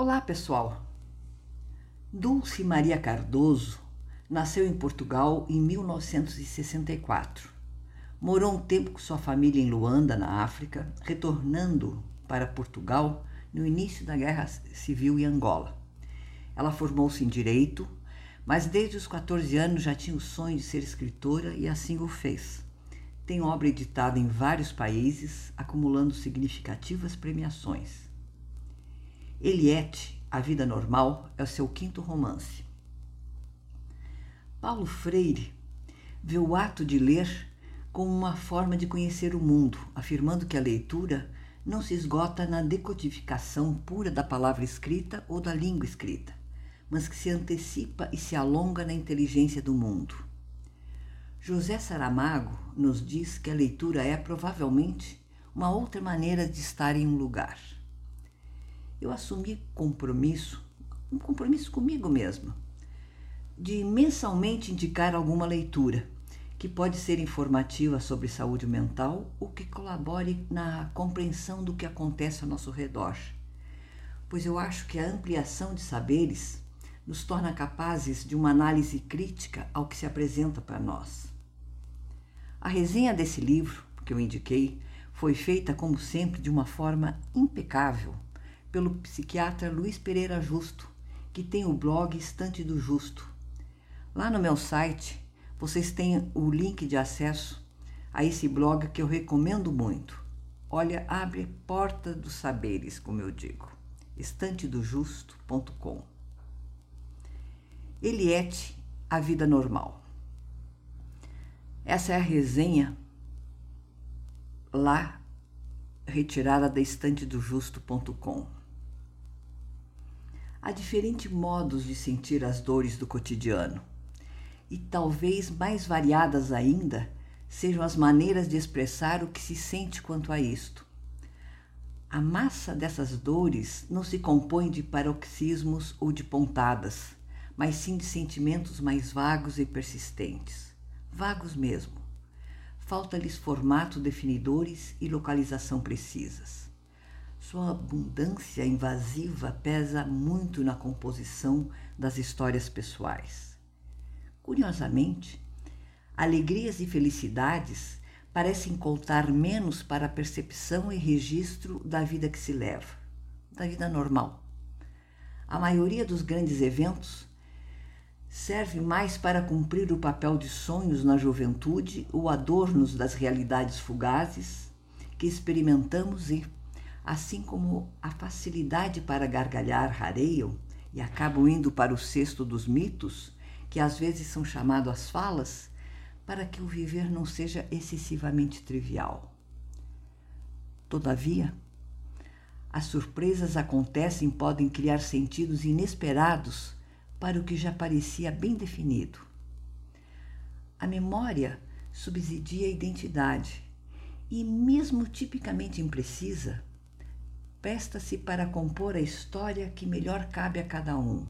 Olá, pessoal. Dulce Maria Cardoso nasceu em Portugal em 1964. Morou um tempo com sua família em Luanda, na África, retornando para Portugal no início da Guerra Civil em Angola. Ela formou-se em Direito, mas desde os 14 anos já tinha o sonho de ser escritora e assim o fez. Tem obra editada em vários países, acumulando significativas premiações. Eliette, A Vida Normal, é o seu quinto romance. Paulo Freire vê o ato de ler como uma forma de conhecer o mundo, afirmando que a leitura não se esgota na decodificação pura da palavra escrita ou da língua escrita, mas que se antecipa e se alonga na inteligência do mundo. José Saramago nos diz que a leitura é provavelmente uma outra maneira de estar em um lugar. Eu assumi compromisso, um compromisso comigo mesma, de mensalmente indicar alguma leitura que pode ser informativa sobre saúde mental ou que colabore na compreensão do que acontece ao nosso redor. Pois eu acho que a ampliação de saberes nos torna capazes de uma análise crítica ao que se apresenta para nós. A resenha desse livro, que eu indiquei, foi feita, como sempre, de uma forma impecável pelo psiquiatra Luiz Pereira Justo, que tem o blog Estante do Justo Lá no meu site, vocês têm o link de acesso a esse blog que eu recomendo muito. Olha, abre porta dos saberes, como eu digo. estantedojusto.com. Eliette, a vida normal. Essa é a resenha lá retirada da estantedojusto.com. Há diferentes modos de sentir as dores do cotidiano e talvez mais variadas ainda sejam as maneiras de expressar o que se sente quanto a isto. A massa dessas dores não se compõe de paroxismos ou de pontadas, mas sim de sentimentos mais vagos e persistentes. Vagos mesmo. Falta-lhes formato definidores e localização precisas. Sua abundância invasiva pesa muito na composição das histórias pessoais. Curiosamente, alegrias e felicidades parecem contar menos para a percepção e registro da vida que se leva, da vida normal. A maioria dos grandes eventos serve mais para cumprir o papel de sonhos na juventude ou adornos das realidades fugazes que experimentamos e, assim como a facilidade para gargalhar rareiam e acabam indo para o cesto dos mitos, que às vezes são chamados as falas, para que o viver não seja excessivamente trivial. Todavia, as surpresas acontecem podem criar sentidos inesperados para o que já parecia bem definido. A memória subsidia a identidade e, mesmo tipicamente imprecisa, presta-se para compor a história que melhor cabe a cada um.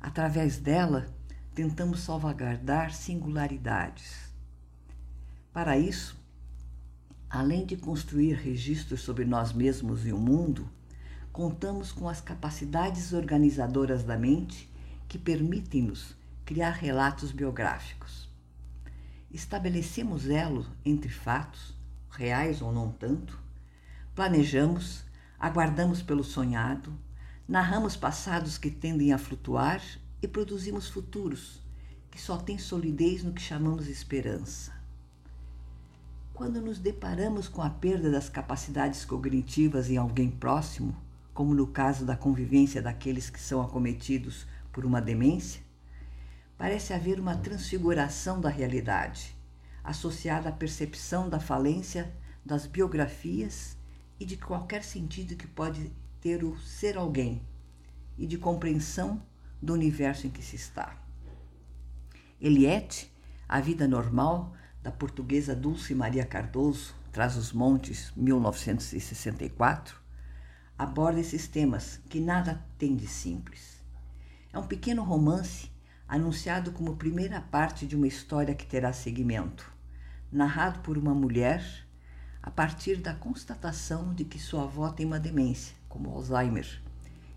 Através dela, tentamos salvaguardar singularidades. Para isso, além de construir registros sobre nós mesmos e o mundo, contamos com as capacidades organizadoras da mente que permitem-nos criar relatos biográficos. Estabelecemos elo entre fatos, reais ou não tanto, planejamos, aguardamos pelo sonhado, narramos passados que tendem a flutuar e produzimos futuros que só têm solidez no que chamamos esperança. Quando nos deparamos com a perda das capacidades cognitivas em alguém próximo, como no caso da convivência daqueles que são acometidos por uma demência, parece haver uma transfiguração da realidade, associada à percepção da falência das biografias e de qualquer sentido que pode ter o ser alguém, e de compreensão do universo em que se está. Eliette, A Vida Normal, da portuguesa Dulce Maria Cardoso, Traz os Montes, 1964, aborda esses temas que nada tem de simples. É um pequeno romance anunciado como primeira parte de uma história que terá seguimento, narrado por uma mulher a partir da constatação de que sua avó tem uma demência, como Alzheimer,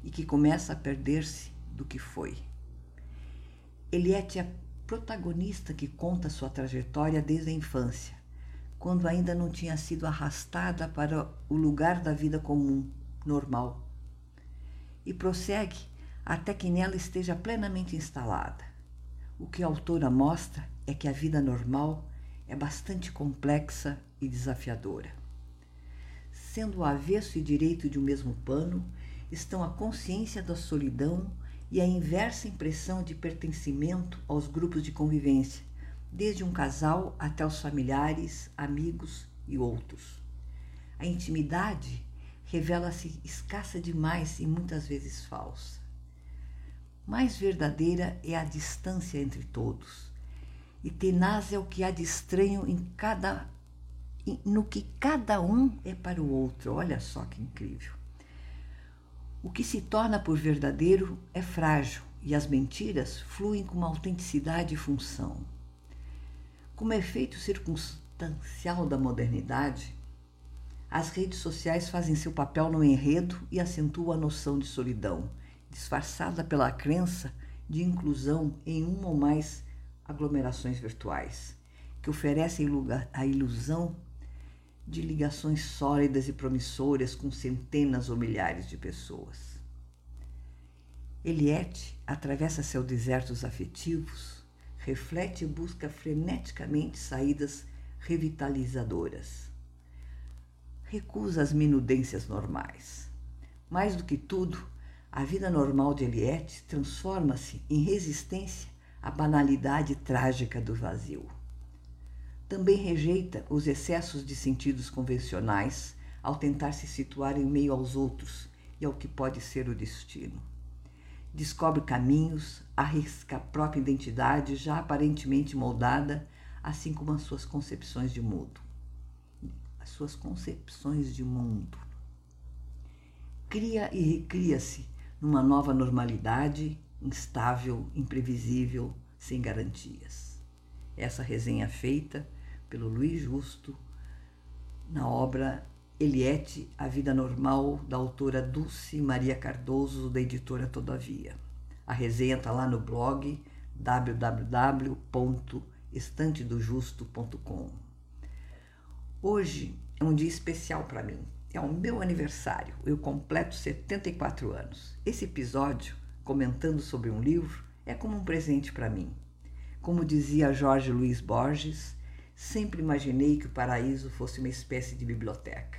e que começa a perder-se do que foi. Eliette é a protagonista que conta sua trajetória desde a infância, quando ainda não tinha sido arrastada para o lugar da vida comum, normal. E prossegue até que nela esteja plenamente instalada. O que a autora mostra é que a vida normal é bastante complexa e desafiadora. Sendo o avesso e direito de um mesmo pano, estão a consciência da solidão e a inversa impressão de pertencimento aos grupos de convivência, desde um casal até os familiares, amigos e outros. A intimidade revela-se escassa demais e muitas vezes falsa. Mais verdadeira é a distância entre todos, e tenaz é o que há de estranho em cada no que cada um é para o outro. Olha só que incrível. O que se torna por verdadeiro é frágil e as mentiras fluem com uma autenticidade e função. Como efeito circunstancial da modernidade, as redes sociais fazem seu papel no enredo e acentuam a noção de solidão, disfarçada pela crença de inclusão em uma ou mais aglomerações virtuais, que oferecem a ilusão de ligações sólidas e promissoras com centenas ou milhares de pessoas. Eliette atravessa seus desertos afetivos, reflete e busca freneticamente saídas revitalizadoras. Recusa as minudências normais. Mais do que tudo, a vida normal de Eliette transforma-se em resistência à banalidade trágica do vazio também rejeita os excessos de sentidos convencionais ao tentar se situar em meio aos outros e ao que pode ser o destino. Descobre caminhos, arrisca a própria identidade já aparentemente moldada, assim como as suas concepções de mundo. As suas concepções de mundo. Cria e recria-se numa nova normalidade, instável, imprevisível, sem garantias. Essa resenha feita pelo Luiz Justo na obra Eliette, A Vida Normal, da autora Dulce Maria Cardoso, da editora Todavia. A resenha está lá no blog www.estantedojusto.com. Hoje é um dia especial para mim. É o meu aniversário. Eu completo 74 anos. Esse episódio, comentando sobre um livro, é como um presente para mim. Como dizia Jorge Luiz Borges, Sempre imaginei que o paraíso fosse uma espécie de biblioteca.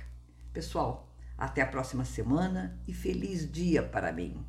Pessoal, até a próxima semana e feliz dia para mim!